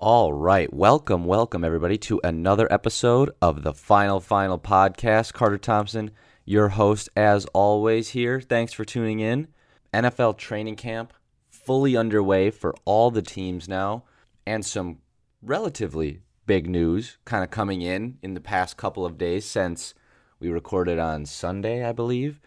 All right. Welcome, welcome, everybody, to another episode of the Final Final Podcast. Carter Thomson, your host, as always, here. Thanks for tuning in. NFL training camp fully underway for all the teams now, and some relatively big news kind of coming in in the past couple of days since we recorded on Sunday, I believe.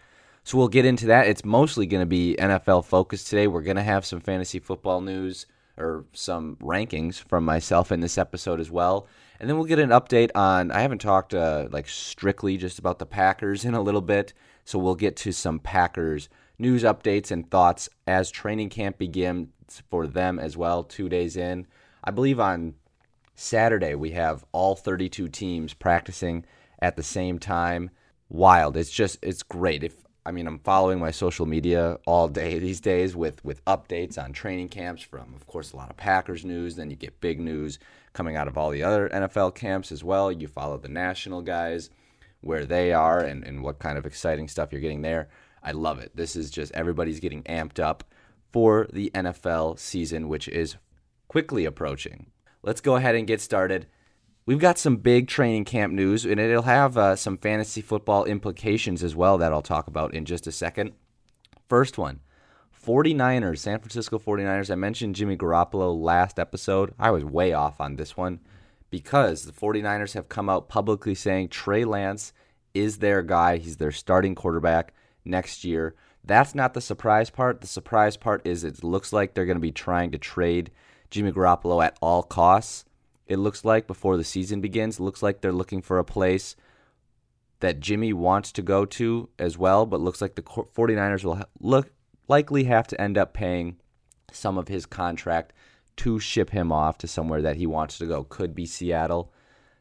So we'll get into that. It's mostly going to be NFL focused today. We're going to have some fantasy football news or some rankings from myself in this episode as well. And then we'll get an update on. I haven't talked uh, like strictly just about the Packers in a little bit, so we'll get to some Packers news updates and thoughts as training camp begins for them as well. Two days in, I believe on Saturday we have all 32 teams practicing at the same time. Wild! It's just it's great. If I mean, I'm following my social media all day these days with with updates on training camps from, of course, a lot of Packers news. Then you get big news coming out of all the other NFL camps as well. You follow the national guys, where they are, and, and what kind of exciting stuff you're getting there. I love it. This is just everybody's getting amped up for the NFL season, which is quickly approaching. Let's go ahead and get started. We've got some big training camp news, and it'll have uh, some fantasy football implications as well that I'll talk about in just a second. First one 49ers, San Francisco 49ers. I mentioned Jimmy Garoppolo last episode. I was way off on this one because the 49ers have come out publicly saying Trey Lance is their guy. He's their starting quarterback next year. That's not the surprise part. The surprise part is it looks like they're going to be trying to trade Jimmy Garoppolo at all costs it looks like before the season begins. Looks like they're looking for a place that Jimmy wants to go to as well, but looks like the 49ers will look likely have to end up paying some of his contract to ship him off to somewhere that he wants to go. Could be Seattle.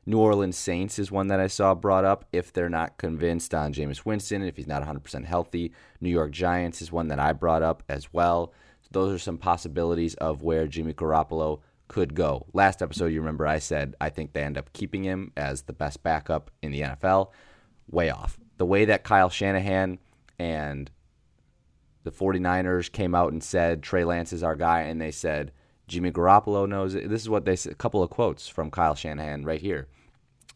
New Orleans Saints is one that I saw brought up if they're not convinced on Jameis Winston, if he's not 100% healthy. New York Giants is one that I brought up as well. those are some possibilities of where Jimmy Garoppolo could go. Last episode, you remember I said I think they end up keeping him as the best backup in the NFL. Way off. The way that Kyle Shanahan and the 49ers came out and said Trey Lance is our guy, and they said Jimmy Garoppolo knows it. This is what they said. A couple of quotes from Kyle Shanahan right here.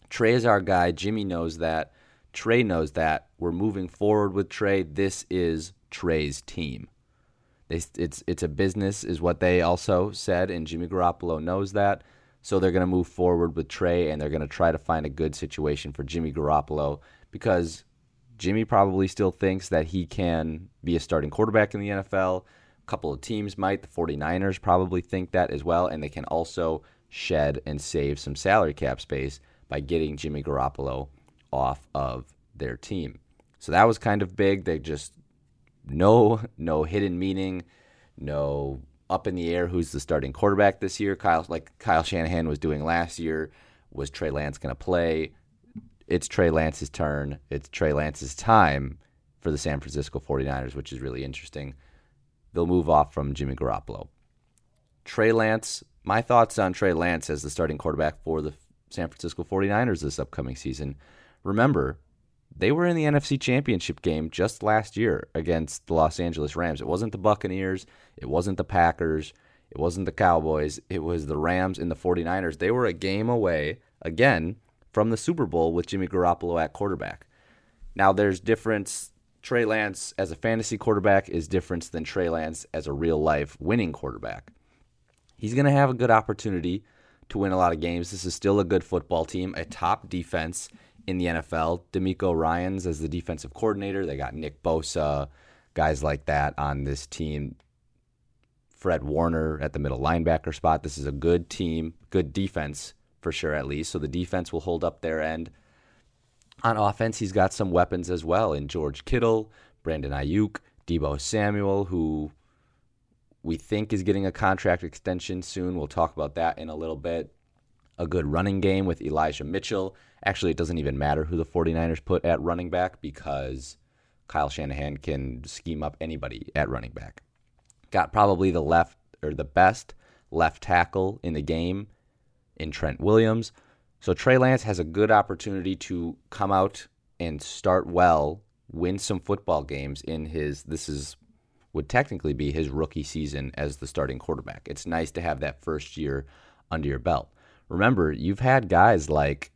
Trey is our guy. Jimmy knows that. Trey knows that. We're moving forward with Trey. This is Trey's team. They, it's it's a business, is what they also said, and Jimmy Garoppolo knows that. So they're going to move forward with Trey, and they're going to try to find a good situation for Jimmy Garoppolo because Jimmy probably still thinks that he can be a starting quarterback in the NFL. A couple of teams might. The 49ers probably think that as well, and they can also shed and save some salary cap space by getting Jimmy Garoppolo off of their team. So that was kind of big. They just no no hidden meaning, no up in the air who's the starting quarterback this year. Kyle like Kyle Shanahan was doing last year. Was Trey Lance going to play? It's Trey Lance's turn. It's Trey Lance's time for the San Francisco 49ers, which is really interesting. They'll move off from Jimmy Garoppolo. Trey Lance, my thoughts on Trey Lance as the starting quarterback for the San Francisco 49ers this upcoming season. Remember, they were in the NFC Championship game just last year against the Los Angeles Rams. It wasn't the Buccaneers, it wasn't the Packers, it wasn't the Cowboys, it was the Rams and the 49ers. They were a game away, again, from the Super Bowl with Jimmy Garoppolo at quarterback. Now, there's difference. Trey Lance as a fantasy quarterback is different than Trey Lance as a real life winning quarterback. He's going to have a good opportunity to win a lot of games. This is still a good football team, a top defense in the NFL. DeMeco Ryans as the defensive coordinator. They got Nick Bosa, guys like that on this team. Fred Warner at the middle linebacker spot. This is a good team, good defense for sure, at least. So the defense will hold up their end. On offense, he's got some weapons as well in George Kittle, Brandon Aiyuk, Deebo Samuel, who we think is getting a contract extension soon. We'll talk about that in a little bit. A good running game with Elijah Mitchell Actually, it doesn't even matter who the 49ers put at running back because Kyle Shanahan can scheme up anybody at running back. Got probably the left or the best left tackle in the game in Trent Williams. So Trey Lance has a good opportunity to come out and start well, win some football games in his this is would technically be his rookie season as the starting quarterback. It's nice to have that first year under your belt. Remember, you've had guys like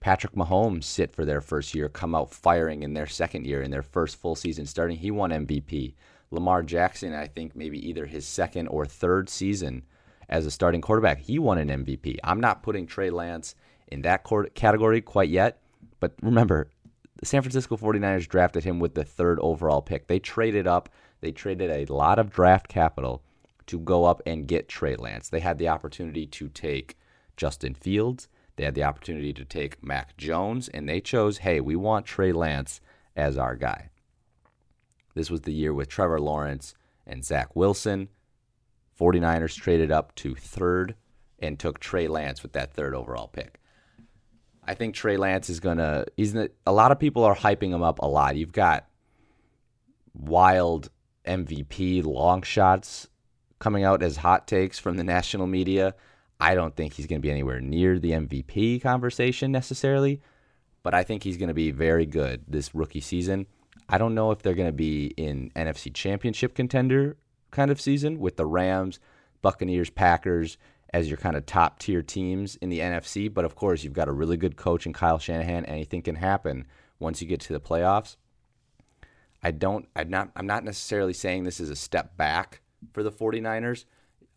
Patrick Mahomes sit for their first year, come out firing in their second year, in their first full season starting. He won MVP. Lamar Jackson, I think maybe either his second or third season as a starting quarterback, he won an MVP. I'm not putting Trey Lance in that category quite yet, but remember, the San Francisco 49ers drafted him with the third overall pick. They traded up, they traded a lot of draft capital to go up and get Trey Lance. They had the opportunity to take Justin Fields, they had the opportunity to take Mac Jones, and they chose, hey, we want Trey Lance as our guy. This was the year with Trevor Lawrence and Zach Wilson. 49ers traded up to third and took Trey Lance with that third overall pick. I think Trey Lance is gonna. He's a lot of people are hyping him up a lot. You've got wild MVP long shots coming out as hot takes from the national media. I don't think he's going to be anywhere near the MVP conversation necessarily, but I think he's going to be very good this rookie season. I don't know if they're going to be in NFC Championship contender kind of season with the Rams, Buccaneers, Packers, as your kind of top tier teams in the NFC. But of course, you've got a really good coach in Kyle Shanahan. Anything can happen once you get to the playoffs. I don't, I'm not, I'm not necessarily saying this is a step back for the 49ers.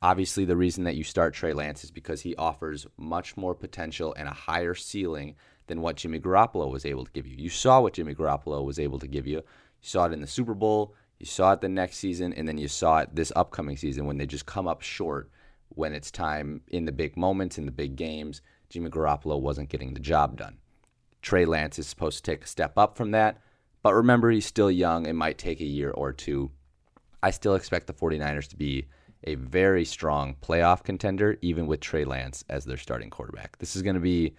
Obviously, the reason that you start Trey Lance is because he offers much more potential and a higher ceiling than what Jimmy Garoppolo was able to give you. You saw what Jimmy Garoppolo was able to give you. You saw it in the Super Bowl, you saw it the next season, and then you saw it this upcoming season when they just come up short when it's time in the big moments, in the big games, Jimmy Garoppolo wasn't getting the job done. Trey Lance is supposed to take a step up from that, but remember, he's still young. It might take a year or two. I still expect the 49ers to be a very strong playoff contender, even with Trey Lance as their starting quarterback. This is going to be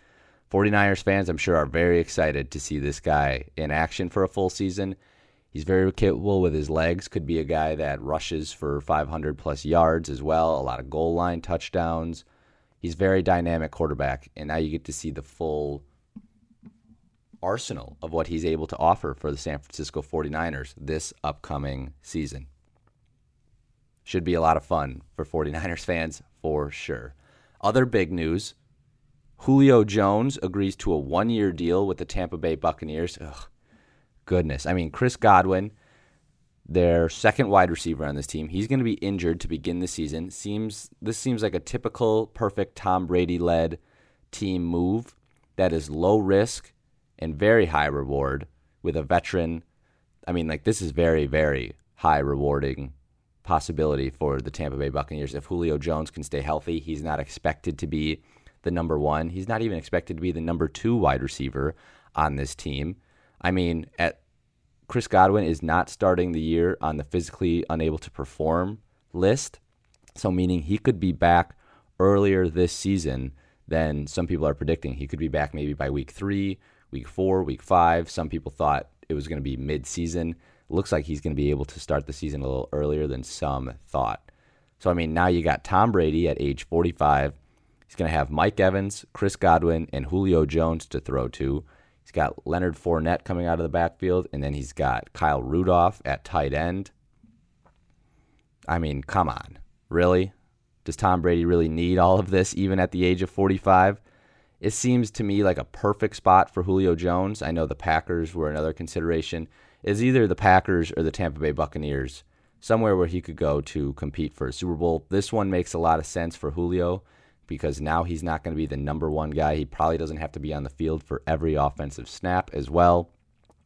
49ers fans, I'm sure, are very excited to see this guy in action for a full season. He's very capable with his legs. Could be a guy that rushes for 500 plus yards as well. A lot of goal line touchdowns. He's very dynamic quarterback, and now you get to see the full arsenal of what he's able to offer for the San Francisco 49ers this upcoming season. Should be a lot of fun for 49ers fans for sure. Other big news Julio Jones agrees to a one year deal with the Tampa Bay Buccaneers. Ugh, goodness. I mean, Chris Godwin, their second wide receiver on this team, he's going to be injured to begin the season. Seems this seems like a typical perfect Tom Brady led team move that is low risk and very high reward with a veteran. I mean, like this is very very high rewarding possibility for the Tampa Bay Buccaneers if Julio Jones can stay healthy. He's not expected to be the number 1. He's not even expected to be the number 2 wide receiver on this team. I mean, at Chris Godwin is not starting the year on the physically unable to perform list. So, meaning he could be back earlier this season than some people are predicting. He could be back maybe by week three, week four, week five. Some people thought it was going to be mid season. Looks like he's going to be able to start the season a little earlier than some thought. So, I mean, now you got Tom Brady at age 45. He's going to have Mike Evans, Chris Godwin, and Julio Jones to throw to. He's got Leonard Fournette coming out of the backfield, and then he's got Kyle Rudolph at tight end. I mean, come on. Really? Does Tom Brady really need all of this even at the age of 45? It seems to me like a perfect spot for Julio Jones. I know the Packers were another consideration. Is either the Packers or the Tampa Bay Buccaneers, somewhere where he could go to compete for a Super Bowl. This one makes a lot of sense for Julio because now he's not going to be the number one guy. He probably doesn't have to be on the field for every offensive snap as well.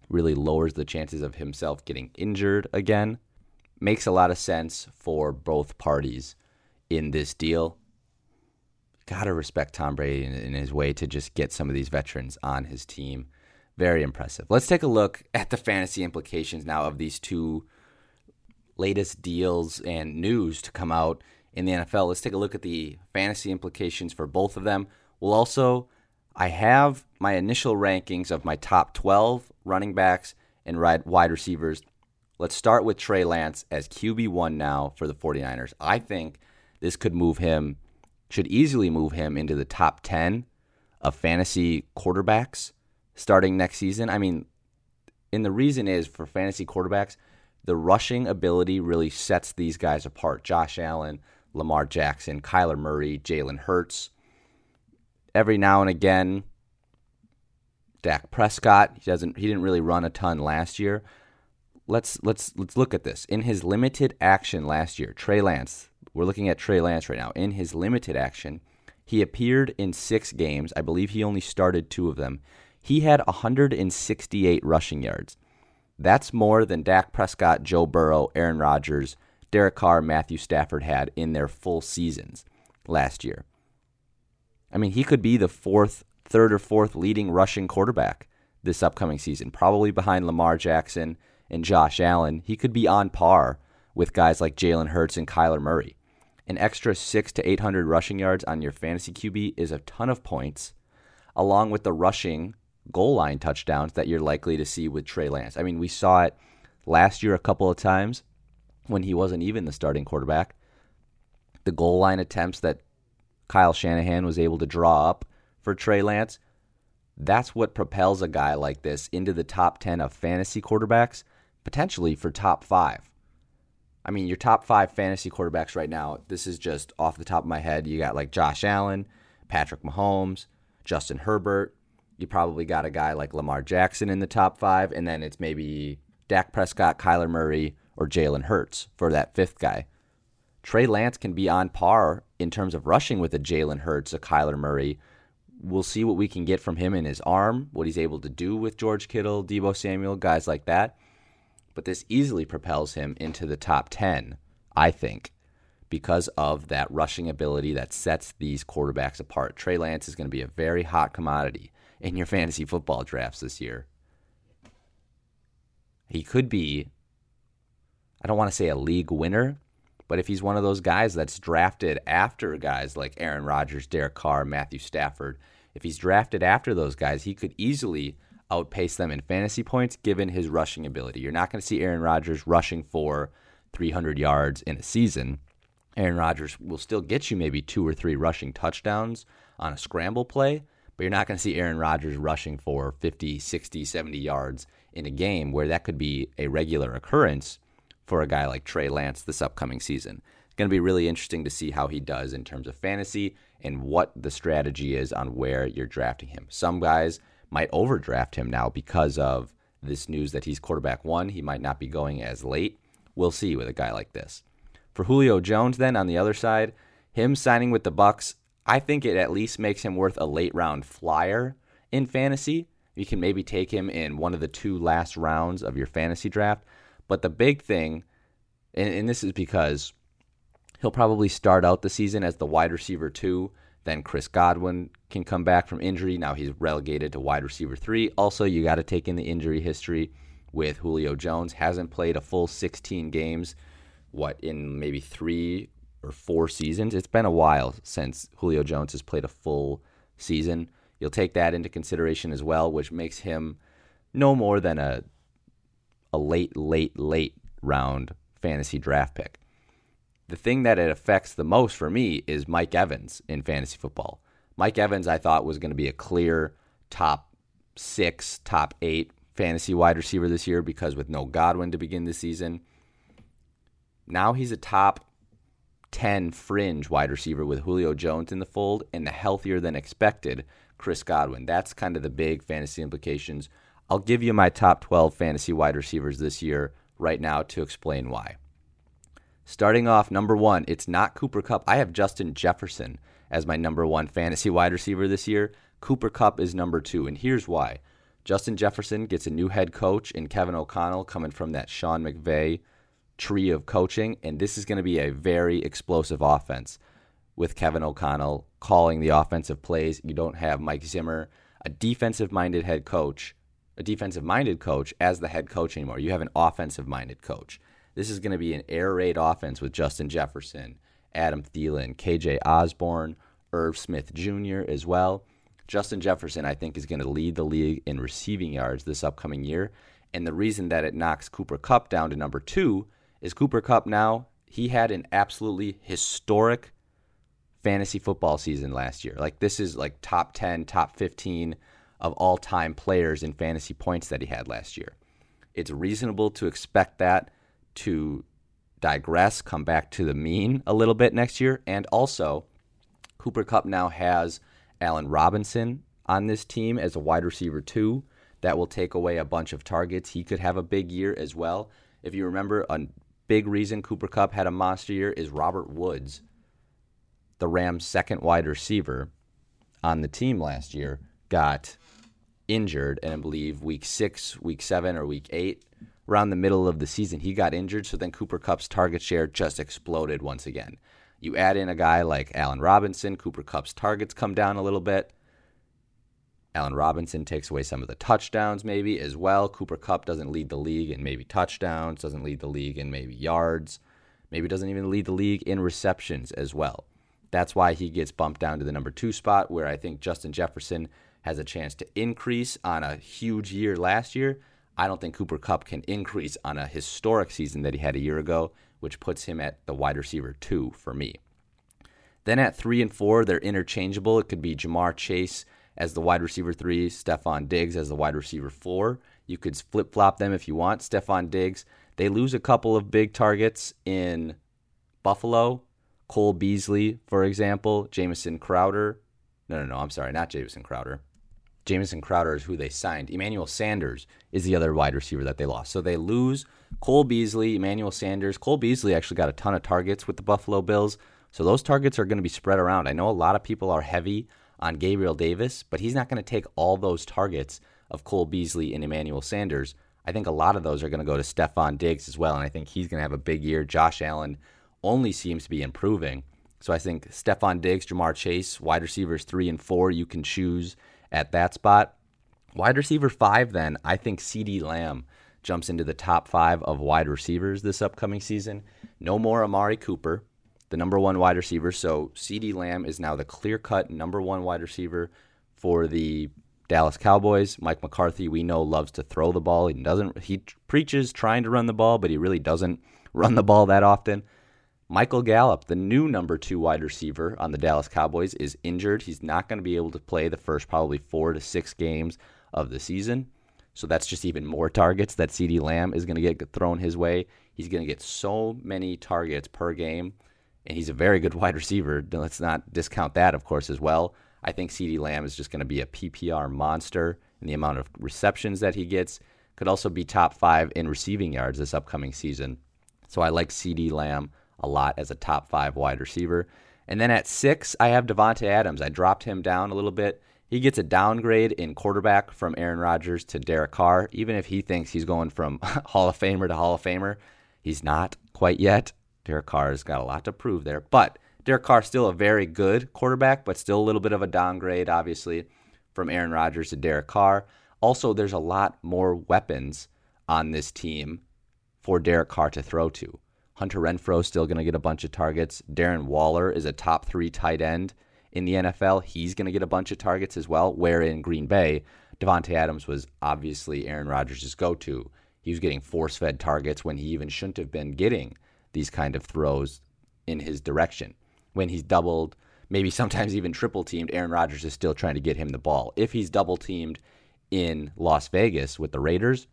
Really lowers the chances of himself getting injured again. Makes a lot of sense for both parties in this deal. Gotta respect Tom Brady in, in his way to just get some of these veterans on his team. Very impressive. Let's take a look at the fantasy implications now of these two latest deals and news to come out in the NFL. Let's take a look at the fantasy implications for both of them. We'll also, I have my initial rankings of my top 12 running backs and wide receivers. Let's start with Trey Lance as QB1 now for the 49ers. I think this could move him, should easily move him into the top 10 of fantasy quarterbacks starting next season. I mean, and the reason is for fantasy quarterbacks, the rushing ability really sets these guys apart. Josh Allen, Lamar Jackson, Kyler Murray, Jalen Hurts. Every now and again, Dak Prescott. He doesn't. He didn't really run a ton last year. Let's let's let's look at this. In his limited action last year, Trey Lance. We're looking at Trey Lance right now. In his limited action, he appeared in six games. I believe he only started two of them. He had 168 rushing yards. That's more than Dak Prescott, Joe Burrow, Aaron Rodgers, Derek Carr, Matthew Stafford had in their full seasons last year. I mean, he could be the fourth, third, or fourth leading rushing quarterback this upcoming season, probably behind Lamar Jackson and Josh Allen. He could be on par with guys like Jalen Hurts and Kyler Murray. An extra six to 800 rushing yards on your fantasy QB is a ton of points, along with the rushing goal line touchdowns that you're likely to see with Trey Lance. I mean, we saw it last year a couple of times when he wasn't even the starting quarterback. The goal line attempts that Kyle Shanahan was able to draw up for Trey Lance, that's what propels a guy like this into the top 10 of fantasy quarterbacks, potentially for top five. I mean, your top five fantasy quarterbacks right now, this is just off the top of my head. You got like Josh Allen, Patrick Mahomes, Justin Herbert, you probably got a guy like Lamar Jackson in the top five, and then it's maybe Dak Prescott, Kyler Murray, or Jalen Hurts for that fifth guy. Trey Lance can be on par in terms of rushing with a Jalen Hurts, a Kyler Murray. We'll see what we can get from him in his arm, what he's able to do with George Kittle, Deebo Samuel, guys like that. But this easily propels him into the top 10, I think, because of that rushing ability that sets these quarterbacks apart. Trey Lance is going to be a very hot commodity in your fantasy football drafts this year. He could be, I don't want to say a league winner, but if he's one of those guys that's drafted after guys like Aaron Rodgers, Derek Carr, Matthew Stafford, if he's drafted after those guys, he could easily outpace them in fantasy points given his rushing ability. You're not going to see Aaron Rodgers rushing for 300 yards in a season. Aaron Rodgers will still get you maybe two or three rushing touchdowns on a scramble play, but you're not going to see Aaron Rodgers rushing for 50, 60, 70 yards in a game where that could be a regular occurrence for a guy like Trey Lance this upcoming season. It's going to be really interesting to see how he does in terms of fantasy and what the strategy is on where you're drafting him. Some guys might overdraft him now because of this news that he's quarterback one. He might not be going as late. We'll see with a guy like this. For Julio Jones, then on the other side, him signing with the Bucs I think it at least makes him worth a late round flyer in fantasy. You can maybe take him in one of the two last rounds of your fantasy draft. But the big thing, and, and this is because he'll probably start out the season as the wide receiver two. Then Chris Godwin can come back from injury. Now he's relegated to wide receiver three. Also, you got to take in the injury history with Julio Jones. Hasn't played a full 16 games, what, in maybe three or four seasons. It's been a while since Julio Jones has played a full season. You'll take that into consideration as well, which makes him no more than a a late, late, late round fantasy draft pick. The thing that it affects the most for me is Mike Evans in fantasy football. Mike Evans, I thought, was going to be a clear top six, top eight fantasy wide receiver this year because with no Godwin to begin the season, now he's a top 10 fringe wide receiver with Julio Jones in the fold and the healthier than expected Chris Godwin. That's kind of the big fantasy implications. I'll give you my top 12 fantasy wide receivers this year right now to explain why. Starting off, number one, it's not Cooper Kupp. I have Justin Jefferson as my number one fantasy wide receiver this year. Cooper Kupp is number two, and here's why. Justin Jefferson gets a new head coach in Kevin O'Connell coming from that Sean McVay tree of coaching, and this is going to be a very explosive offense with Kevin O'Connell calling the offensive plays. You don't have Mike Zimmer, a defensive minded head coach, a defensive minded coach as the head coach anymore. You have an offensive minded coach. This is going to be an air raid offense with Justin Jefferson, Adam Thielen, KJ Osborn, Irv Smith Jr. as well. Justin Jefferson, I think, is going to lead the league in receiving yards this upcoming year. And the reason that it knocks Cooper Kupp down to number two is Cooper Kupp now? He had an absolutely historic fantasy football season last year. Like this is like top 10, top 15 of all time players in fantasy points that he had last year. It's reasonable to expect that to digress, come back to the mean a little bit next year. And also, Cooper Kupp now has Allen Robinson on this team as a wide receiver, too. That will take away a bunch of targets. He could have a big year as well. If you remember, a big reason Cooper Kupp had a monster year is Robert Woods, the Rams' second wide receiver on the team last year, got injured, and I believe week six, week seven, or week eight, around the middle of the season, he got injured. So then Cooper Kupp's target share just exploded once again. You add in a guy like Allen Robinson, Cooper Kupp's targets come down a little bit. Allen Robinson takes away some of the touchdowns, maybe as well. Cooper Kupp doesn't lead the league in maybe touchdowns, doesn't lead the league in maybe yards, maybe doesn't even lead the league in receptions as well. That's why he gets bumped down to the number two spot, where I think Justin Jefferson has a chance to increase on a huge year last year. I don't think Cooper Kupp can increase on a historic season that he had a year ago, which puts him at the wide receiver two for me. Then at three and four, they're interchangeable. It could be Ja'Marr Chase as the wide receiver three, Stefon Diggs as the wide receiver four. You could flip flop them if you want. Stefon Diggs, they lose a couple of big targets in Buffalo. Cole Beasley, for example, Jamison Crowder. No, no, no, I'm sorry, not Jamison Crowder. Jamison Crowder is who they signed. Emmanuel Sanders is the other wide receiver that they lost. So they lose Cole Beasley, Emmanuel Sanders. Cole Beasley actually got a ton of targets with the Buffalo Bills. So those targets are going to be spread around. I know a lot of people are heavy on Gabriel Davis, but he's not going to take all those targets of Cole Beasley and Emmanuel Sanders. I think a lot of those are going to go to Stefon Diggs as well, and I think he's going to have a big year. Josh Allen only seems to be improving. So I think Stefon Diggs, Ja'Marr Chase, wide receivers three and four, you can choose at that spot. Wide receiver five, then, I think CeeDee Lamb jumps into the top five of wide receivers this upcoming season. No more Amari Cooper, the number one wide receiver. So CeeDee Lamb is now the clear cut number one wide receiver for the Dallas Cowboys. Mike McCarthy, we know, loves to throw the ball. He doesn't. He preaches trying to run the ball, but he really doesn't run the ball that often. Michael Gallup, the new number two wide receiver on the Dallas Cowboys, is injured. He's not going to be able to play the first probably four to six games of the season. So that's just even more targets that CeeDee Lamb is going to get thrown his way. He's going to get so many targets per game, and he's a very good wide receiver. Let's not discount that, of course, as well. I think CeeDee Lamb is just going to be a PPR monster in the amount of receptions that he gets. Could also be top five in receiving yards this upcoming season. So I like CeeDee Lamb a lot as a top five wide receiver. And then at six, I have Davante Adams. I dropped him down a little bit. He gets a downgrade in quarterback from Aaron Rodgers to Derek Carr. Even if he thinks he's going from Hall of Famer to Hall of Famer, he's not quite yet. Derek Carr has got a lot to prove there. But Derek Carr still a very good quarterback, but still a little bit of a downgrade, obviously, from Aaron Rodgers to Derek Carr. Also, there's a lot more weapons on this team for Derek Carr to throw to. Hunter Renfrow is still going to get a bunch of targets. Darren Waller is a top three tight end in the NFL. He's going to get a bunch of targets as well. Where in Green Bay, Davante Adams was obviously Aaron Rodgers' go-to. He was getting force-fed targets when he even shouldn't have been getting these kind of throws in his direction. When he's doubled, maybe sometimes even triple teamed, Aaron Rodgers is still trying to get him the ball. If he's double teamed in Las Vegas with the Raiders,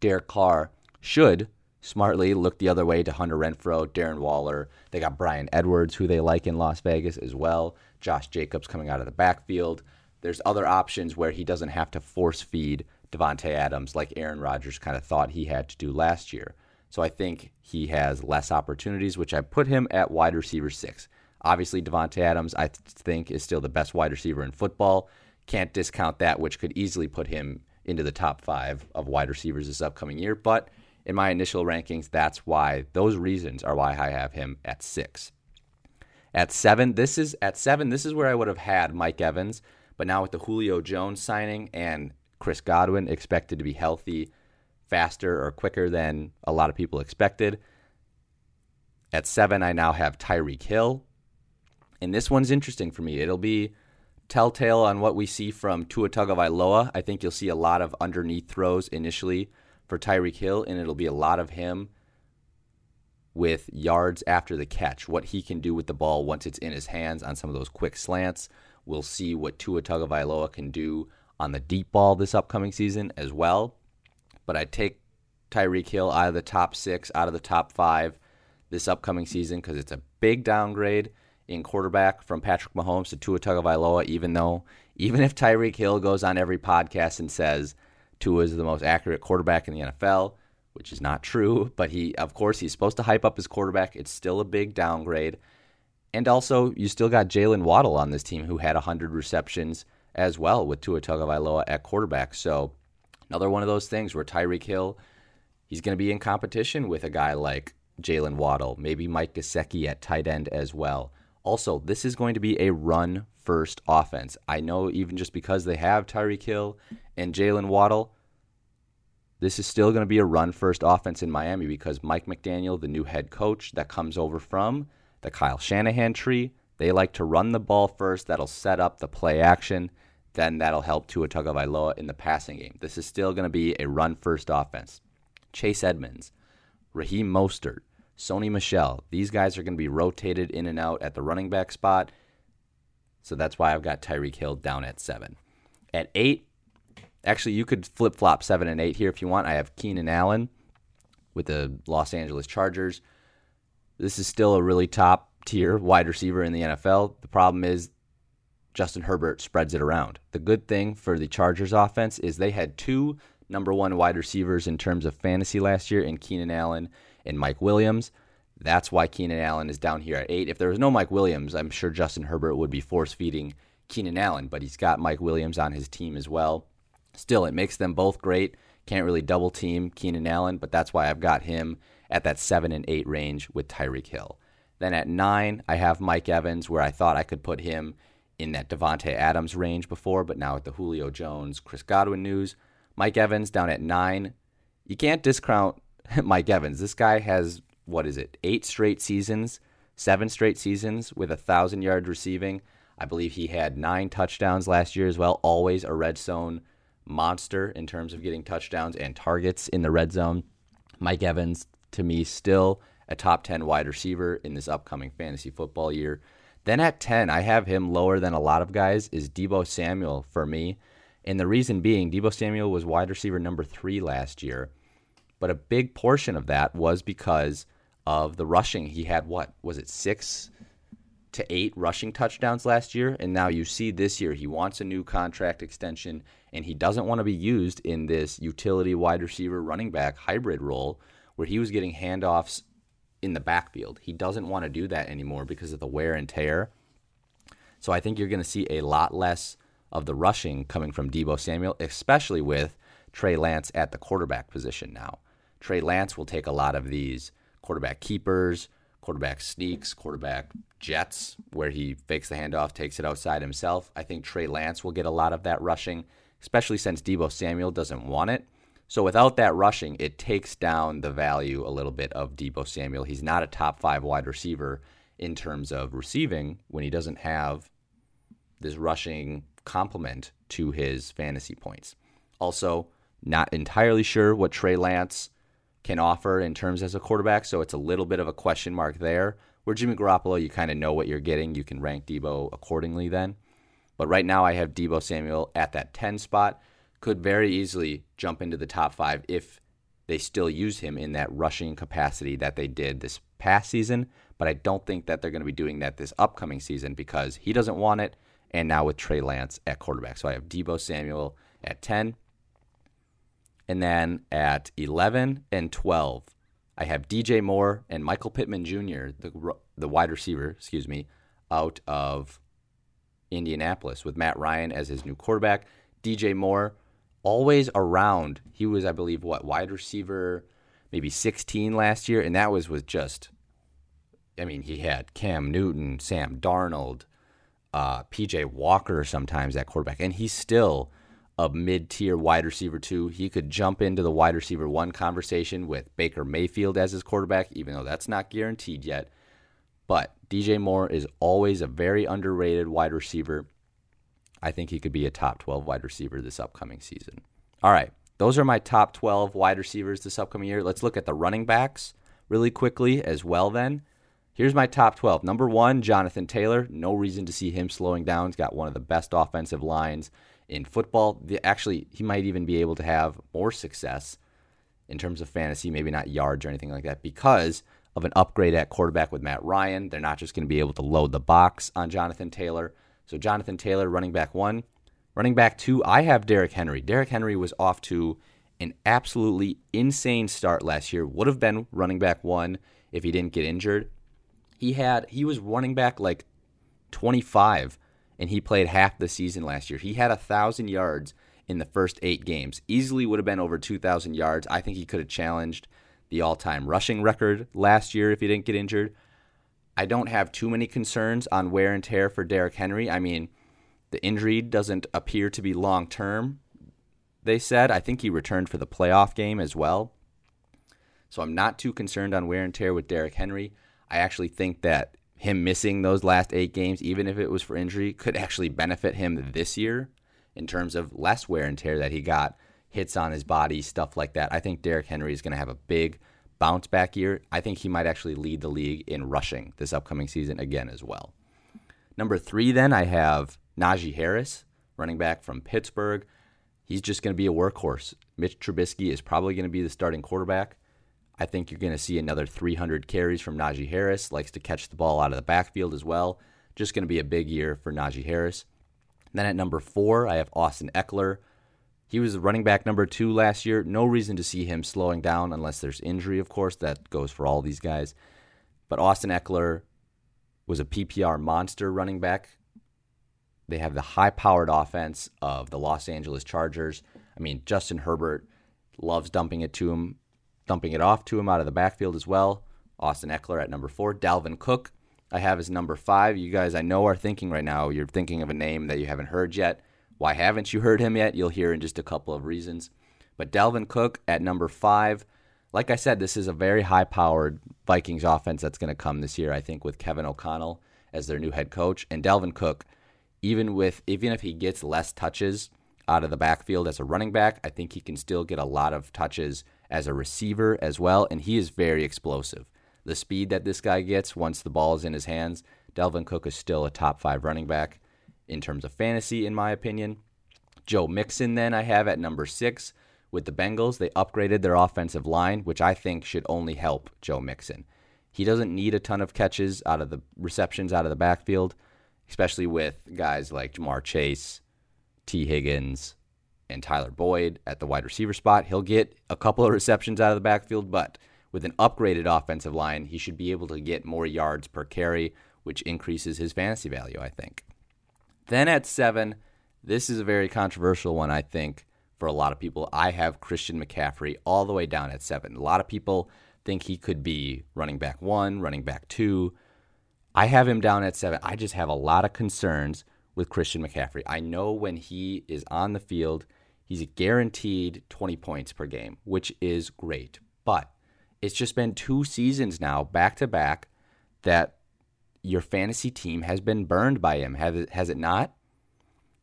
Derek Carr should smartly look the other way to Hunter Renfrow, Darren Waller. They got Bryan Edwards, who they like in Las Vegas as well. Josh Jacobs coming out of the backfield. There's other options where he doesn't have to force feed Davante Adams like Aaron Rodgers kind of thought he had to do last year. So I think he has less opportunities, which I put him at wide receiver six. Obviously, Davante Adams, I think, is still the best wide receiver in football. Can't discount that, which could easily put him into the top five of wide receivers this upcoming year. But in my initial rankings. That's why those reasons are why I have him at six. At seven, this is at seven. This is where I would have had Mike Evans, but now with the Julio Jones signing and Chris Godwin expected to be healthy faster or quicker than a lot of people expected. At seven, I now have Tyreek Hill. And this one's interesting for me. It'll be telltale on what we see from Tua Tagovailoa. I think you'll see a lot of underneath throws initially for Tyreek Hill, and it'll be a lot of him with yards after the catch, what he can do with the ball once it's in his hands on some of those quick slants. We'll see what Tua Tagovailoa can do on the deep ball this upcoming season as well. But I take Tyreek Hill out of the top six, out of the top five. this upcoming season because it's a big downgrade in quarterback from Patrick Mahomes to Tua Tagovailoa. Even though, even if Tyreek Hill goes on every podcast and says Tua is the most accurate quarterback in the NFL, which is not true, but he, of course, he's supposed to hype up his quarterback. It's still a big downgrade. And also, you still got Jaylen Waddle on this team who had 100 receptions as well with Tua Tagovailoa at quarterback. So another one of those things where Tyreek Hill, he's going to be in competition with a guy like Jaylen Waddle, maybe Mike Gesicki at tight end as well. Also, this is going to be a run first offense. I know even just because they have Tyreek Hill and Jaylen Waddle, this is still going to be a run first offense in Miami because Mike McDaniel, the new head coach that comes over from the Kyle Shanahan tree, they like to run the ball first. That'll set up the play action. Then that'll help Tua Tagovailoa in the passing game. This is still going to be a run first offense. Chase Edmonds, Raheem Mostert, Sony Michel, These guys are going to be rotated in and out at the running back spot. So that's why I've got Tyreek Hill down at seven. At eight, actually, you could flip flop seven and eight here if you want. I have Keenan Allen with the Los Angeles Chargers. This is still a really top tier wide receiver in the NFL. The problem is Justin Herbert spreads it around. The good thing for the Chargers offense is they had two number one wide receivers in terms of fantasy last year in Keenan Allen and Mike Williams. That's why Keenan Allen is down here at eight. If there was no Mike Williams, I'm sure Justin Herbert would be force feeding Keenan Allen, but he's got Mike Williams on his team as well. Still, it makes them both great. Can't really double team Keenan Allen, but that's why I've got him at that seven and eight range with Tyreek Hill. Then at nine, I have Mike Evans, where I thought I could put him in that Davante Adams range before, but now with the Julio Jones, Chris Godwin news, Mike Evans down at nine. You can't discount Mike Evans. This guy has what is it? Eight straight seasons, seven straight seasons with a thousand yards receiving. I believe he had nine touchdowns last year as well. Always a red zone monster in terms of getting touchdowns and targets in the red zone. Mike Evans, to me, still a top 10 wide receiver in this upcoming fantasy football year. Then at 10, I have him lower than a lot of guys, is Deebo Samuel for me. And the reason being, Deebo Samuel was wide receiver number three last year. But a big portion of that was because of the rushing. He had what? Was it six to eight rushing touchdowns last year? And now you see this year he wants a new contract extension and he doesn't want to be used in this utility wide receiver running back hybrid role where he was getting handoffs in the backfield. He doesn't want to do that anymore because of the wear and tear. So I think you're going to see a lot less of the rushing coming from Deebo Samuel, especially with Trey Lance at the quarterback position now. Trey Lance will take a lot of these quarterback keepers, quarterback sneaks, quarterback jets, where he fakes the handoff, takes it outside himself. I think Trey Lance will get a lot of that rushing, especially since Deebo Samuel doesn't want it. So without that rushing, it takes down the value a little bit of Deebo Samuel. He's not a top five wide receiver in terms of receiving when he doesn't have this rushing complement to his fantasy points. Also, not entirely sure what Trey Lance can offer in terms as a quarterback, so it's a little bit of a question mark there. Where Jimmy Garoppolo, you kind of know what you're getting. You can rank Deebo accordingly then. But right now, I have Deebo Samuel at that 10 spot could very easily jump into the top five if they still use him in that rushing capacity that they did this past season. But I don't think that they're going to be doing that this upcoming season because he doesn't want it. And now with Trey Lance at quarterback. So I have Deebo Samuel at 10. And then at 11 and 12, I have DJ Moore and Michael Pittman Jr., the, the wide receiver, excuse me, out of Indianapolis with Matt Ryan as his new quarterback. DJ Moore, always around. He was, I believe, what wide receiver, maybe 16 last year, and that was with just. I mean, he had Cam Newton, Sam Darnold, uh, PJ Walker sometimes at quarterback, and he's still a mid-tier wide receiver too. He could jump into the wide receiver one conversation with Baker Mayfield as his quarterback, even though that's not guaranteed yet. But DJ Moore is always a very underrated wide receiver. I think he could be a top 12 wide receiver this upcoming season. All right, those are my top 12 wide receivers this upcoming year. Let's look at the running backs really quickly as well then. Here's my top 12. Number one, Jonathan Taylor. No reason to see him slowing down. He's got one of the best offensive lines in football. The, actually, he might even be able to have more success in terms of fantasy, maybe not yards or anything like that, because of an upgrade at quarterback with Matt Ryan. They're not just going to be able to load the box on Jonathan Taylor. So Jonathan Taylor, running back one. Running back two, I have Derrick Henry. Derrick Henry was off to an absolutely insane start last year. Would have been running back one if he didn't get injured. He had he was running back like 25 and he played half the season last year. He had a thousand yards in the first eight games. Easily would have been over 2,000 yards. I think he could have challenged the all time rushing record last year if he didn't get injured. I don't have too many concerns on wear and tear for Derrick Henry. I mean, the injury doesn't appear to be long term, they said. I think he returned for the playoff game as well. So I'm not too concerned on wear and tear with Derrick Henry. I actually think that him missing those last eight games, even if it was for injury, could actually benefit him this year in terms of less wear and tear that he got, hits on his body, stuff like that. I think Derrick Henry is going to have a big bounce back year. I think he might actually lead the league in rushing this upcoming season again as well. Number three, then, I have Najee Harris, running back from Pittsburgh. He's just going to be a workhorse. Mitch Trubisky is probably going to be the starting quarterback. I think you're going to see another 300 carries from Najee Harris. Likes to catch the ball out of the backfield as well. Just going to be a big year for Najee Harris. Then at number four, I have Austin Ekeler. He was running back number two last year. No reason to see him slowing down unless there's injury, of course. That goes for all these guys. But Austin Ekeler was a PPR monster running back. They have the high powered offense of the Los Angeles Chargers. I mean, Justin Herbert loves dumping it to him, dumping it off to him out of the backfield as well. Austin Ekeler at number four. Dalvin Cook I have as number five. You guys, I know, are thinking right now, you're thinking of a name that you haven't heard yet. Why haven't you heard him yet? You'll hear in just a couple of reasons. But Dalvin Cook at number five. Like I said, this is a very high powered Vikings offense that's going to come this year, I think, with Kevin O'Connell as their new head coach. And Dalvin Cook, even with even if he gets less touches out of the backfield as a running back, I think he can still get a lot of touches as a receiver as well. And he is very explosive the speed that this guy gets once the ball is in his hands, Dalvin Cook is still a top five running back in terms of fantasy, in my opinion. Joe Mixon, then I have at number six with the Bengals. They upgraded their offensive line, which I think should only help Joe Mixon. He doesn't need a ton of catches out of the receptions out of the backfield, especially with guys like Ja'Marr Chase, Tee Higgins, and Tyler Boyd at the wide receiver spot. He'll get a couple of receptions out of the backfield, but with an upgraded offensive line, he should be able to get more yards per carry, which increases his fantasy value, I think. Then at seven, this is a very controversial one, I think, for a lot of people. I have Christian McCaffrey all the way down at seven. A lot of people think he could be running back one, running back two. I have him down at seven. I just have a lot of concerns with Christian McCaffrey. I know when he is on the field, he's a guaranteed 20 points per game, which is great. But it's just been two seasons now, back to back, that your fantasy team has been burned by him. Has it, has it not?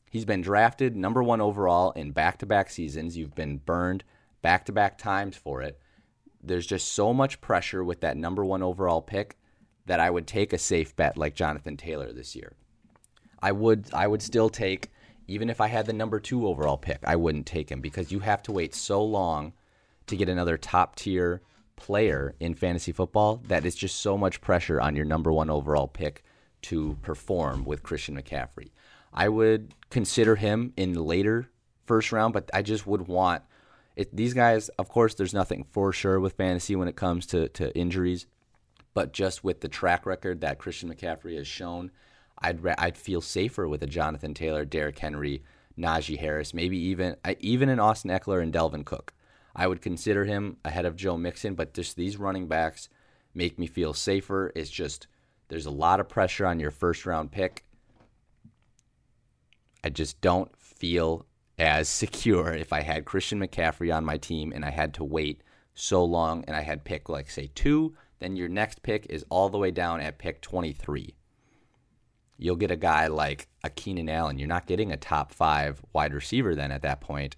He's been drafted number one overall in back to back seasons. You've been burned back to back times for it. There's just so much pressure with that number one overall pick that I would take a safe bet like Jonathan Taylor this year. I would I would still take even if I had the number 2 overall pick, I wouldn't take him because you have to wait so long to get another top tier player in fantasy football that is just so much pressure on your number one overall pick to perform with Christian McCaffrey. I would consider him in the later first round, but I just would want it, these guys. Of course, there's nothing for sure with fantasy when it comes to, to injuries, but just with the track record that Christian McCaffrey has shown, I'd I'd feel safer with a Jonathan Taylor, Derrick Henry, Najee Harris, maybe even uh, even an Austin Ekeler and Dalvin Cook. I would consider him ahead of Joe Mixon, but just these running backs make me feel safer. It's just there's a lot of pressure on your first round pick. I just don't feel as secure if I had Christian McCaffrey on my team and I had to wait so long and I had pick like say 2, then your next pick is all the way down at pick 23. You'll get a guy like a Keenan Allen. You're not getting a top 5 wide receiver then at that point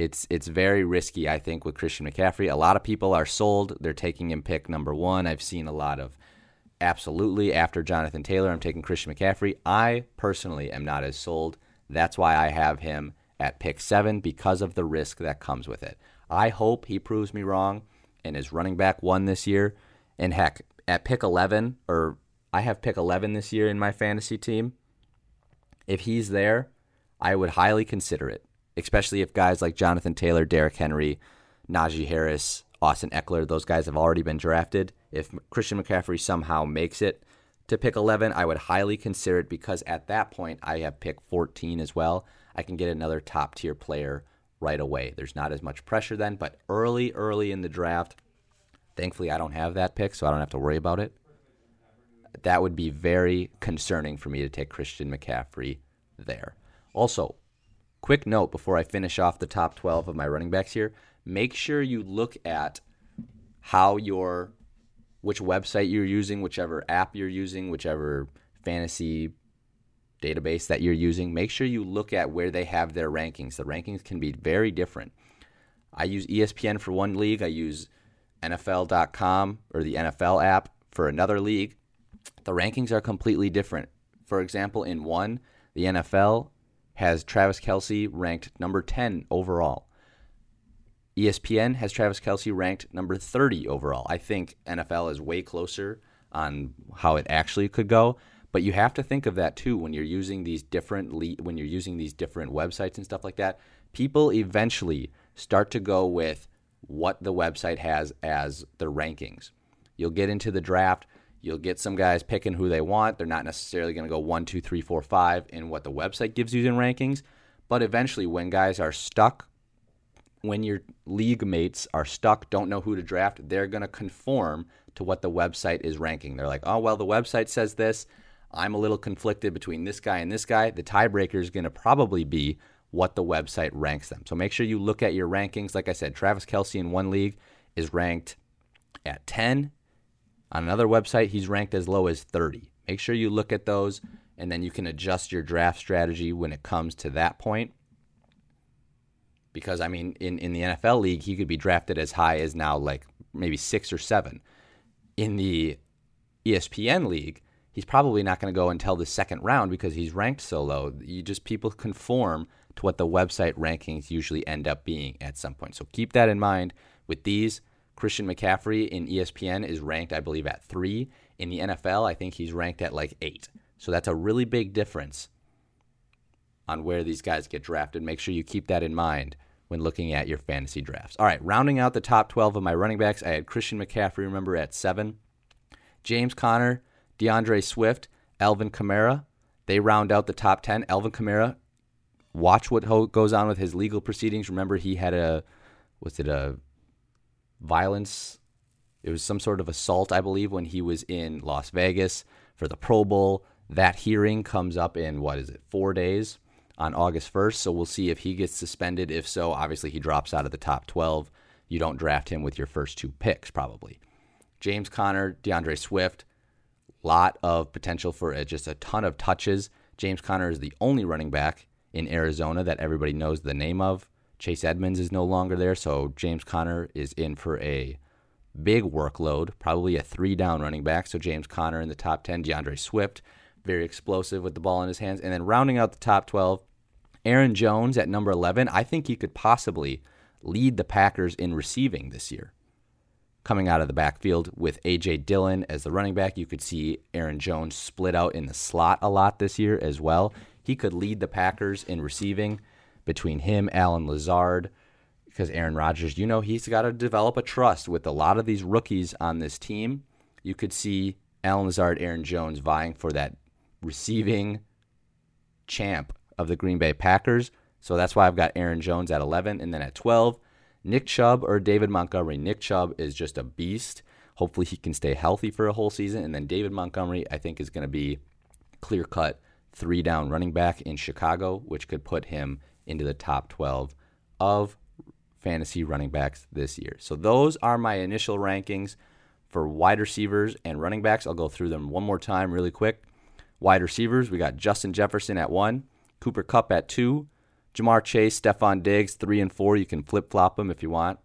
it's it's very risky, I think, with Christian McCaffrey. A lot of people are sold; they're taking him pick number one. I've seen a lot of absolutely after Jonathan Taylor. I'm taking Christian McCaffrey. I personally am not as sold. That's why I have him at pick seven because of the risk that comes with it. I hope he proves me wrong. and is running back one this year. And heck, at pick 11, or I have pick 11 this year in my fantasy team. If he's there, I would highly consider it, especially if guys like Jonathan Taylor, Derrick Henry, Najee Harris, Austin Ekeler, those guys have already been drafted. If Christian McCaffrey somehow makes it to pick 11, I would highly consider it because at that point, I have pick 14 as well. I can get another top tier player right away. There's not as much pressure then, but early, early in the draft, thankfully, I don't have that pick, so I don't have to worry about it. That would be very concerning for me to take Christian McCaffrey there. Also, quick note before I finish off the top 12 of my running backs here make sure you look at how your which website you're using, whichever app you're using, whichever fantasy database that you're using, make sure you look at where they have their rankings. The rankings can be very different. I use ESPN for one league, I use NFL.com or the NFL app for another league. The rankings are completely different. For example, in one, the NFL has Travis Kelce ranked number 10 overall. ESPN has Travis Kelce ranked number 30 overall. I think NFL is way closer on how it actually could go, but you have to think of that too when you're using these different le- when you're using these different websites and stuff like that. People eventually start to go with what the website has as the rankings. You'll get into the draft, you'll get some guys picking who they want. They're not necessarily going to go one, two, three, four, five in what the website gives you in rankings. But eventually, when guys are stuck when your league mates are stuck, don't know who to draft, they're going to conform to what the website is ranking. They're like, oh, well, the website says this. I'm a little conflicted between this guy and this guy. The tiebreaker is going to probably be what the website ranks them. So make sure you look at your rankings. Like I said, Travis Kelce in one league is ranked at 10. On another website, he's ranked as low as 30. Make sure you look at those, and then you can adjust your draft strategy when it comes to that point because I mean, in in the NFL league, he could be drafted as high as now like maybe six or seven. In the ESPN league, he's probably not going to go until the second round because he's ranked so low. You just people conform to what the website rankings usually end up being at some point. So keep that in mind with these. Christian McCaffrey in ESPN is ranked, I believe, at three. In the NFL, I think he's ranked at like eight. So that's a really big difference on where these guys get drafted. Make sure you keep that in mind when looking at your fantasy drafts. All right, rounding out the top 12 of my running backs, I had Christian McCaffrey, remember, at seven. James Conner, D'Andre Swift, Alvin Kamara. They round out the top 10. Alvin Kamara, watch what goes on with his legal proceedings. Remember, he had a, was it a violence? It was some sort of assault, I believe, when he was in Las Vegas for the Pro Bowl. That hearing comes up in, what is it, four days? on August 1st. So we'll see if he gets suspended. If so, obviously he drops out of the top 12. You don't draft him with your first two picks, probably. James Conner, D'Andre Swift, lot of potential for a, just a ton of touches. James Conner is the only running back in Arizona that everybody knows the name of. Chase Edmonds is no longer there, so James Conner is in for a big workload, probably a three down running back. So James Conner in the top 10, D'Andre Swift, very explosive with the ball in his hands. And then rounding out the top 12, Aaron Jones at number 11, I think he could possibly lead the Packers in receiving this year. Coming out of the backfield with A.J. Dillon as the running back, you could see Aaron Jones split out in the slot a lot this year as well. He could lead the Packers in receiving between him, Allen Lazard, because Aaron Rodgers, you know, he's got to develop a trust with a lot of these rookies on this team. You could see Allen Lazard, Aaron Jones vying for that receiving champ of the Green Bay Packers. So that's why I've got Aaron Jones at 11. And then at 12, Nick Chubb or David Montgomery. Nick Chubb is just a beast. Hopefully he can stay healthy for a whole season. And then David Montgomery, I think, is going to be clear cut three down running back in Chicago, which could put him into the top 12 of fantasy running backs this year. So those are my initial rankings for wide receivers and running backs. I'll go through them one more time really quick. Wide receivers, we got Justin Jefferson at one. Cooper Kupp at two. Ja'Marr Chase, Stefon Diggs, three and four. You can flip flop them if you want.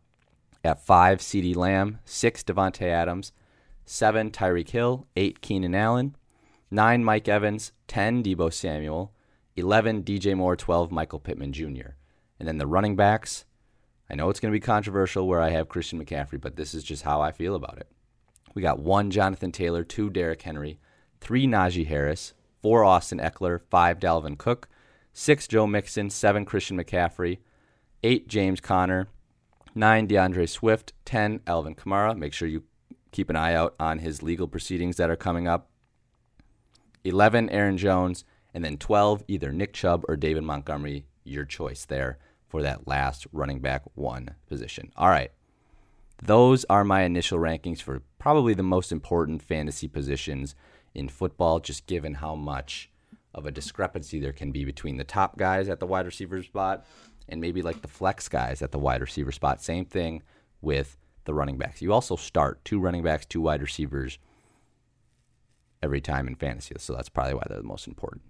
At five, CeeDee Lamb. Six, Davante Adams. Seven, Tyreek Hill. Eight, Keenan Allen. Nine, Mike Evans. Ten, Deebo Samuel. Eleven, DJ Moore. Twelve, Michael Pittman Jr. And then the running backs I know it's going to be controversial where I have Christian McCaffrey, but this is just how I feel about it. We got one Jonathan Taylor, two Derrick Henry, three Najee Harris, four Austin Ekeler, five Dalvin Cook, six Joe Mixon, seven Christian McCaffrey, eight James Conner, nine D'Andre Swift, ten Alvin Kamara. Make sure you keep an eye out on his legal proceedings that are coming up. Eleven Aaron Jones, and then twelve either Nick Chubb or David Montgomery. Your choice there for that last running back one position. All right. Those are my initial rankings for probably the most important fantasy positions in football, just given how much of a discrepancy there can be between the top guys at the wide receiver spot and maybe like the flex guys at the wide receiver spot. Same thing with the running backs. You also start two running backs, two wide receivers every time in fantasy. So that's probably why they're the most important.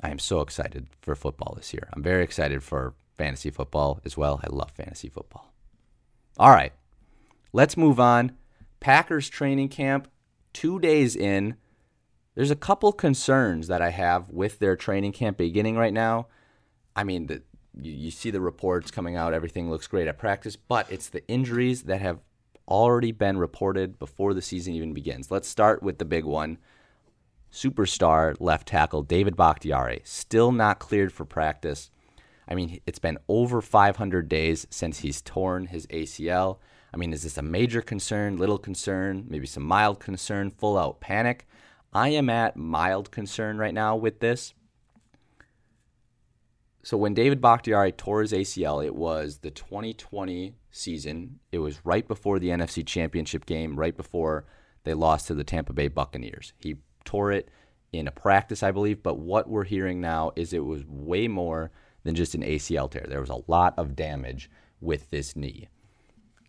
I am so excited for football this year. I'm very excited for fantasy football as well. I love fantasy football. All right, let's move on. Packers training camp, two days in. There's a couple concerns that I have with their training camp beginning right now. I mean, the, you, you see the reports coming out, everything looks great at practice, but it's the injuries that have already been reported before the season even begins. Let's start with the big one superstar left tackle David Bakhtiari, still not cleared for practice. I mean, it's been over 500 days since he's torn his ACL. I mean, is this a major concern, little concern, maybe some mild concern, full out panic? I am at mild concern right now with this. So when David Bakhtiari tore his ACL, it was the 2020 season. It was right before the NFC Championship game, right before they lost to the Tampa Bay Buccaneers. He tore it in a practice, I believe, but what we're hearing now is it was way more than just an ACL tear. There was a lot of damage with this knee.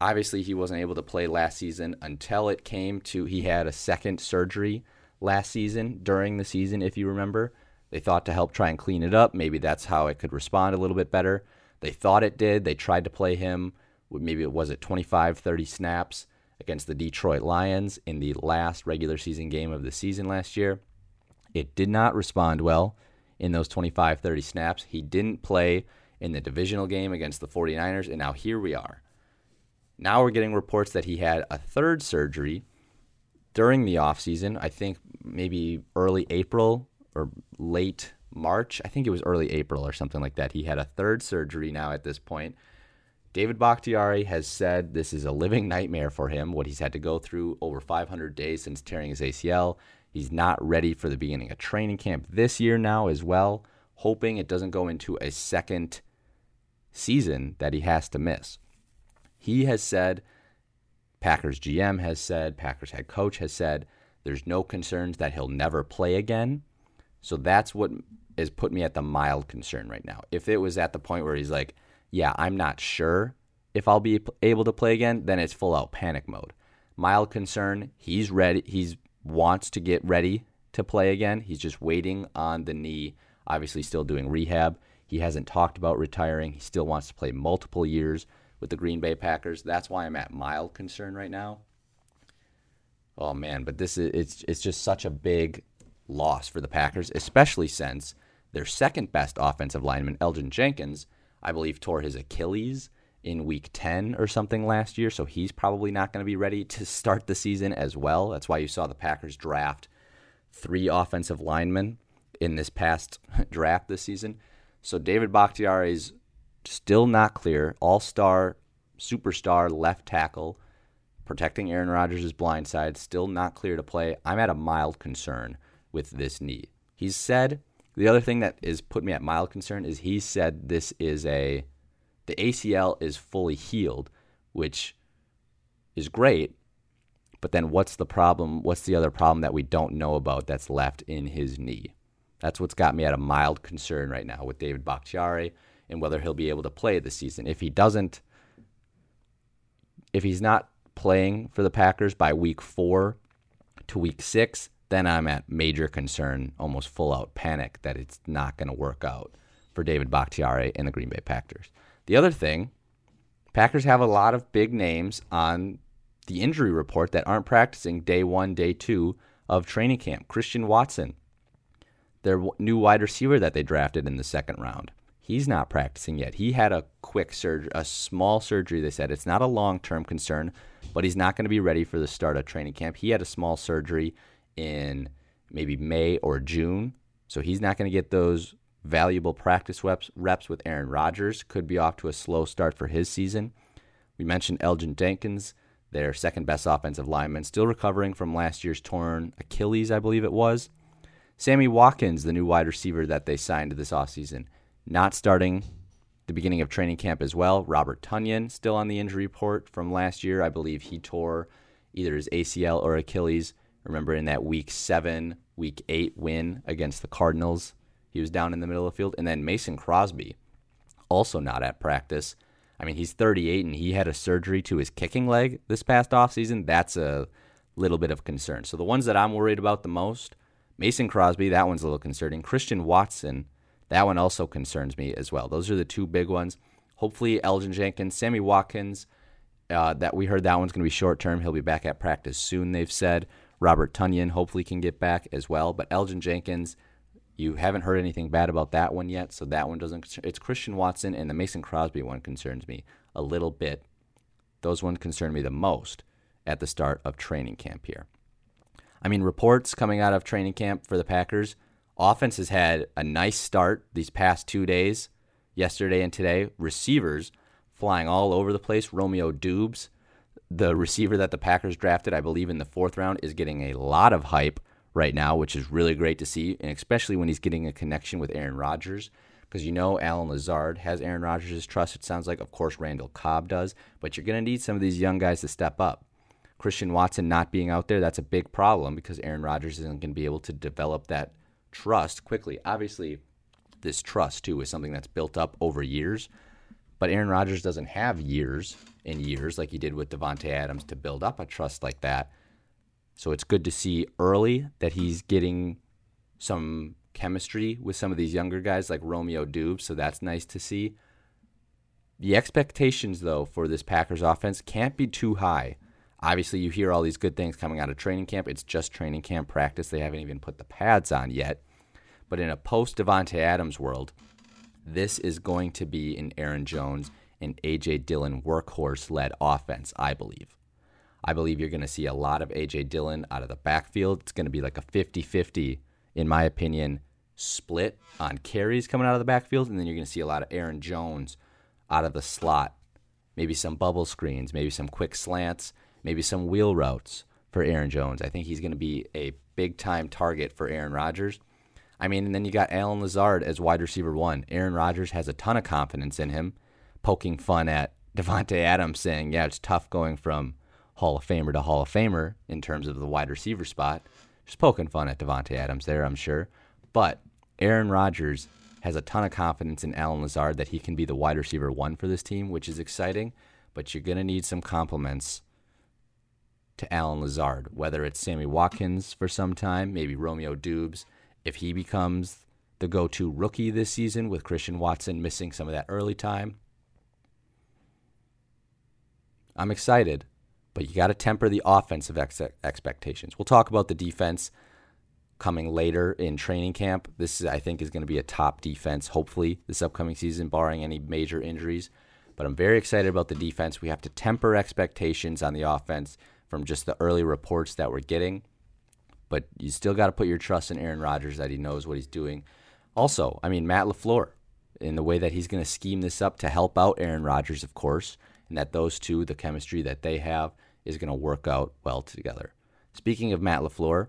Obviously, he wasn't able to play last season until it came to he had a second surgery last season during the season, if you remember. They thought to help try and clean it up. Maybe that's how it could respond a little bit better. They thought it did. They tried to play him, maybe it was at 25, 30 snaps against the Detroit Lions in the last regular season game of the season last year. It did not respond well in those 25 30 snaps. He didn't play in the divisional game against the 49ers, and now here we are. Now we're getting reports that he had a third surgery during the offseason. I think maybe early April or late March. I think it was early April or something like that. He had a third surgery now at this point David Bakhtiari has said this is a living nightmare for him, what he's had to go through over 500 days since tearing his ACL. He's not ready for the beginning of training camp this year now as well, hoping it doesn't go into a second season that he has to miss. He has said, Packers GM has said, Packers head coach has said, there's no concerns that he'll never play again. So that's what has put me at the mild concern right now. If it was at the point where he's like, yeah, I'm not sure if I'll be able to play again, then it's full out panic mode. Mild concern, he's ready, he's wants to get ready to play again. He's just waiting on the knee, obviously still doing rehab. He hasn't talked about retiring. He still wants to play multiple years with the Green Bay Packers. That's why I'm at mild concern right now. Oh man, but this is it's it's just such a big loss for the Packers, especially since their second best offensive lineman, Elgton Jenkins, I believe, tore his Achilles in week 10 or something last year. So he's probably not going to be ready to start the season as well. That's why you saw the Packers draft three offensive linemen in this past draft this season. So David Bakhtiari is still not clear. All star, superstar left tackle, protecting Aaron Rodgers' blind side, still not clear to play. I'm at a mild concern with this knee. He's said the other thing that is put me at mild concern is he said this is a the ACL is fully healed, which is great. But then what's the problem? What's the other problem that we don't know about that's left in his knee? That's what's got me at a mild concern right now with David Bakhtiari and whether he'll be able to play this season. If he doesn't, if he's not playing for the Packers by week four to week six, then I'm at major concern, almost full out panic that it's not going to work out for David Bakhtiari and the Green Bay Packers. The other thing, Packers have a lot of big names on the injury report that aren't practicing day one, day two of training camp. Christian Watson, their new wide receiver that they drafted in the second round, He's not practicing yet. He had a quick surgery, a small surgery. They said it's not a long term concern, but he's not going to be ready for the start of training camp. He had a small surgery in maybe May or June, so he's not going to get those valuable practice reps, reps with Aaron Rodgers. Could be off to a slow start for his season. We mentioned Elgton Jenkins, their second best offensive lineman, still recovering from last year's torn Achilles, I believe it was. Sammy Watkins, the new wide receiver that they signed this offseason, not starting the beginning of training camp as well. Robert Tonyan still on the injury report from last year. I believe he tore either his ACL or Achilles. Remember in that week seven, week eight win against the Cardinals, he was down in the middle of the field. And then Mason Crosby, also not at practice. I mean, he's 38 and he had a surgery to his kicking leg this past offseason. That's a little bit of concern. So the ones that I'm worried about the most, Mason Crosby, that one's a little concerning. Christian Watson, that one also concerns me as well. Those are the two big ones. Hopefully, Elgton Jenkins, Sammy Watkins, uh, that we heard that one's going to be short term. He'll be back at practice soon, they've said. Robert Tonyan hopefully can get back as well. But Elgton Jenkins, you haven't heard anything bad about that one yet, so that one doesn't. It's Christian Watson and the Mason Crosby one concerns me a little bit. Those ones concern me the most at the start of training camp here. I mean, reports coming out of training camp for the Packers, offense has had a nice start these past two days, yesterday and today. Receivers flying all over the place. Romeo Doubs, the receiver that the Packers drafted, I believe, in the fourth round, is getting a lot of hype right now, which is really great to see, and especially when he's getting a connection with Aaron Rodgers. Because you know Allen Lazard has Aaron Rodgers' trust, it sounds like. Of course, Randall Cobb does. But you're going to need some of these young guys to step up. Christian Watson not being out there, that's a big problem because Aaron Rodgers isn't going to be able to develop that trust quickly. Obviously, this trust, too, is something that's built up over years. But Aaron Rodgers doesn't have years and years like he did with Davante Adams to build up a trust like that. So it's good to see early that he's getting some chemistry with some of these younger guys like Romeo Doubs. So that's nice to see. The expectations, though, for this Packers offense can't be too high. Obviously, you hear all these good things coming out of training camp. It's just training camp practice. They haven't even put the pads on yet. But in a post Davante Adams world, this is going to be an Aaron Jones and A.J. Dillon workhorse led offense, I believe. I believe you're going to see a lot of A.J. Dillon out of the backfield. It's going to be like a 50 50, in my opinion, split on carries coming out of the backfield. And then you're going to see a lot of Aaron Jones out of the slot. Maybe some bubble screens, maybe some quick slants, maybe some wheel routes for Aaron Jones. I think he's going to be a big time target for Aaron Rodgers. I mean, and then you got Allen Lazard as wide receiver one. Aaron Rodgers has a ton of confidence in him, poking fun at Davante Adams, saying, "Yeah, it's tough going from Hall of Famer to Hall of Famer in terms of the wide receiver spot. Just poking fun at Davante Adams there, I'm sure. But Aaron Rodgers has a ton of confidence in Allen Lazard that he can be the wide receiver one for this team, which is exciting. But you're to need some compliments to Allen Lazard, whether it's Sammy Watkins for some time, maybe Romeo Doubs. If he becomes the go to rookie this season with Christian Watson missing some of that early time, I'm excited but you got to temper the offensive ex- expectations. We'll talk about the defense coming later in training camp. This, is, I think, is going to be a top defense, hopefully, this upcoming season, barring any major injuries. But I'm very excited about the defense. We have to temper expectations on the offense from just the early reports that we're getting. But you still got to put your trust in Aaron Rodgers that he knows what he's doing. Also, I mean, Matt LaFleur, in the way that he's going to scheme this up to help out Aaron Rodgers, of course, and that those two, the chemistry that they have, is going to work out well together. Speaking of Matt LaFleur,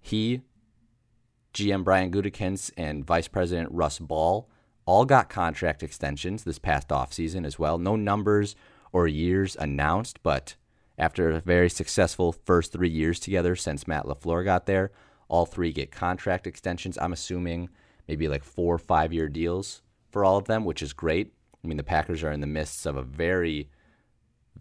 he, GM Brian Gutekunst, and Vice President Russ Ball all got contract extensions this past offseason as well. No numbers or years announced, but after a very successful first three years together since Matt LaFleur got there, all three get contract extensions. I'm assuming maybe like four or five year deals for all of them, which is great. I mean, the Packers are in the midst of a very,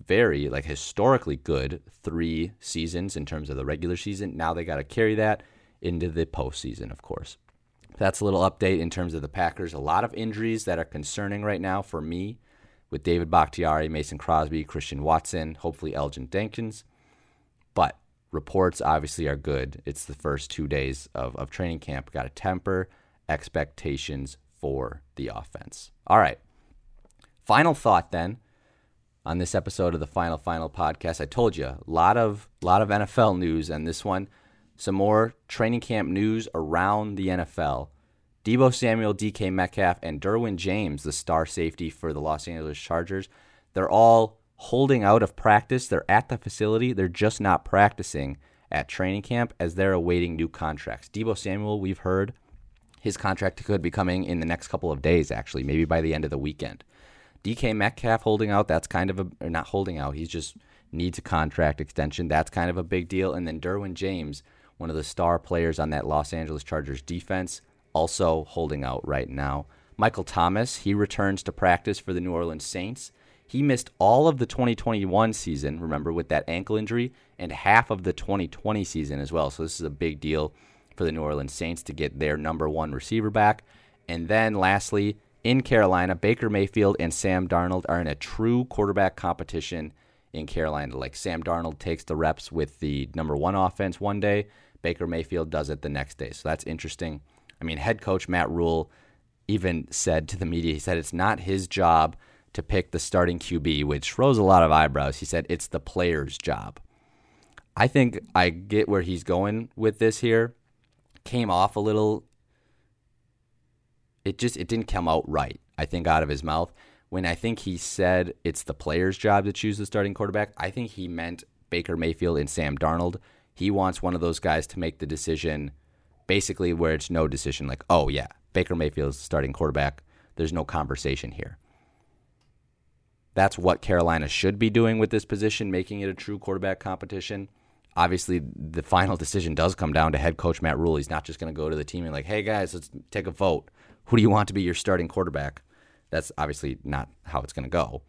very like historically good three seasons in terms of the regular season. Now they got to carry that into the postseason, of course. That's a little update in terms of the Packers. A lot of injuries that are concerning right now for me with David Bakhtiari, Mason Crosby, Christian Watson, hopefully Elgton Jenkins. But reports obviously are good. It's the first two days of, of training camp. Got to temper expectations for the offense. All right. Final thought then on this episode of the Final Final podcast. I told you a lot of lot of NFL news and this one some more training camp news around the NFL. Deebo Samuel, DK Metcalf, and Derwin James, the star safety for the Los Angeles Chargers, they're all holding out of practice. They're at the facility. They're just not practicing at training camp as they're awaiting new contracts. Deebo Samuel, we've heard his contract could be coming in the next couple of days, actually, maybe by the end of the weekend. DK Metcalf holding out, that's kind of a, or not holding out, he's just needs a contract extension. That's kind of a big deal. And then Derwin James, one of the star players on that Los Angeles Chargers defense, also holding out right now. Michael Thomas, he returns to practice for the New Orleans Saints. He missed all of the 2021 season, remember, with that ankle injury, and half of the 2020 season as well. So this is a big deal for the New Orleans Saints to get their number one receiver back. And then lastly, in Carolina, Baker Mayfield and Sam Darnold are in a true quarterback competition in Carolina. Like Sam Darnold takes the reps with the number one offense one day, Baker Mayfield does it the next day. So that's interesting. I mean, head coach Matt Rhule even said to the media, he said it's not his job to pick the starting QB, which rose a lot of eyebrows. He said it's the player's job. I think I get where he's going with this here. Came off a little it just it didn't come out right, I think out of his mouth. When I think he said it's the player's job to choose the starting quarterback, I think he meant Baker Mayfield and Sam Darnold. He wants one of those guys to make the decision basically where it's no decision like, "Oh yeah, Baker Mayfield's the starting quarterback. There's no conversation here." That's what Carolina should be doing with this position, making it a true quarterback competition. Obviously, the final decision does come down to head coach Matt Rhule. He's not just going to go to the team and like, "Hey guys, let's take a vote. Who do you want to be your starting quarterback?" That's obviously not how it's going to go.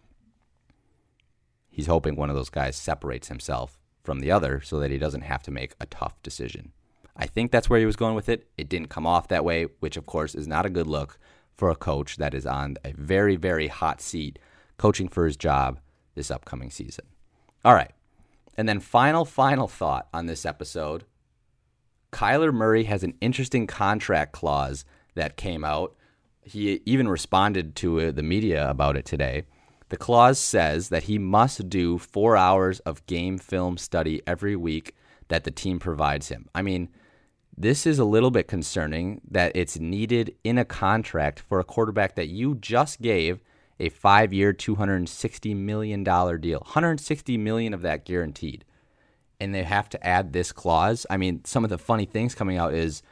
He's hoping one of those guys separates himself from the other so that he doesn't have to make a tough decision. I think that's where he was going with it. It didn't come off that way, which of course is not a good look for a coach that is on a very, very hot seat coaching for his job this upcoming season. All right. And then, final, final thought on this episode Kyler Murray has an interesting contract clause that came out. He even responded to uh, the media about it today. The clause says that he must do four hours of game film study every week that the team provides him. I mean, this is a little bit concerning that it's needed in a contract for a quarterback that you just gave a five year, $260 million deal. 160 million of that guaranteed. And they have to add this clause. I mean, some of the funny things coming out is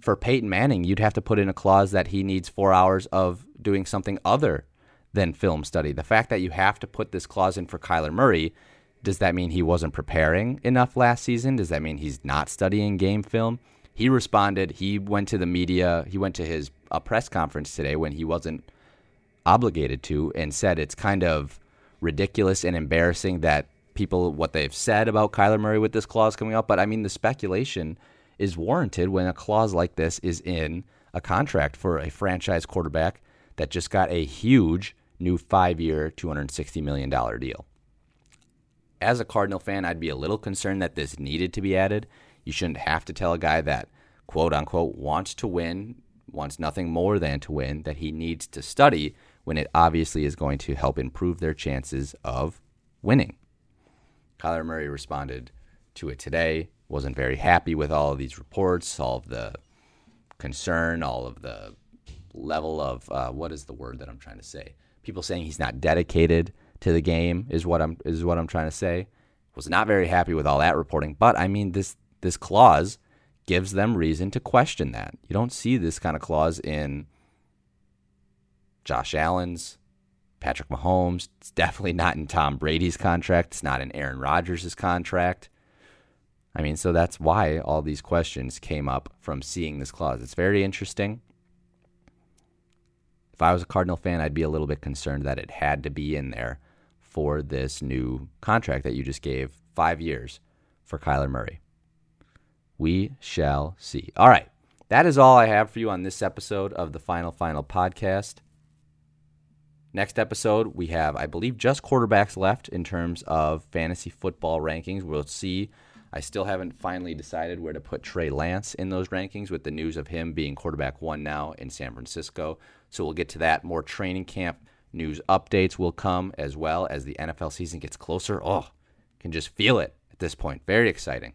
for Peyton Manning, you'd have to put in a clause that he needs four hours of doing something other than film study. The fact that you have to put this clause in for Kyler Murray, does that mean he wasn't preparing enough last season? Does that mean he's not studying game film? He responded. He went to the media. He went to his a press conference today when he wasn't obligated to and said it's kind of ridiculous and embarrassing that people what they've said about Kyler Murray with this clause coming up. But I mean, the speculation is warranted when a clause like this is in a contract for a franchise quarterback that just got a huge new two hundred sixty million dollar deal. As a Cardinal fan, I'd be a little concerned that this needed to be added. You shouldn't have to tell a guy that quote unquote wants to win, wants nothing more than to win, that he needs to study when it obviously is going to help improve their chances of winning. Kyler Murray responded to it today, wasn't very happy with all of these reports, all of the concern, all of the level of uh, what is the word that I'm trying to say? People saying he's not dedicated to the game is what I'm is what I'm trying to say. Was not very happy with all that reporting, but I mean this this clause gives them reason to question that. You don't see this kind of clause in Josh Allen's, Patrick Mahomes. It's definitely not in Tom Brady's contract. It's not in Aaron Rodgers' contract. I mean, so that's why all these questions came up from seeing this clause. It's very interesting. If I was a Cardinal fan, I'd be a little bit concerned that it had to be in there for this new contract that you just gave five years for Kyler Murray. We shall see. All right. That is all I have for you on this episode of the Final Final podcast. Next episode, we have, I believe, just quarterbacks left in terms of fantasy football rankings. We'll see I still haven't finally decided where to put Trey Lance in those rankings with the news of him being quarterback one now in San Francisco. So we'll get to that. More training camp news updates will come as well as the NFL season gets closer. Oh, can just feel it at this point. Very exciting.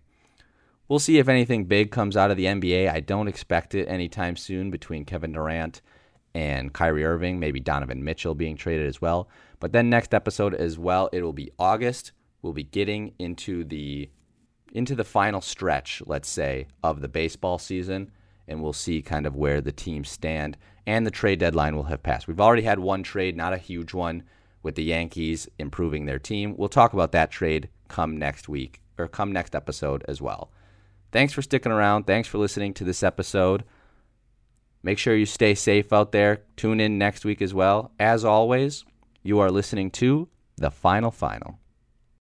We'll see if anything big comes out of the NBA. I don't expect it anytime soon between Kevin Durant and Kyrie Irving, maybe Donovan Mitchell being traded as well. But then next episode as well, it will be August. We'll be getting into the into the final stretch, let's say, of the baseball season, and we'll see kind of where the teams stand. And the trade deadline will have passed. We've already had one trade, not a huge one, with the Yankees improving their team. We'll talk about that trade come next week or come next episode as well. Thanks for sticking around. Thanks for listening to this episode. Make sure you stay safe out there. Tune in next week as well. As always, you are listening to The Final Final.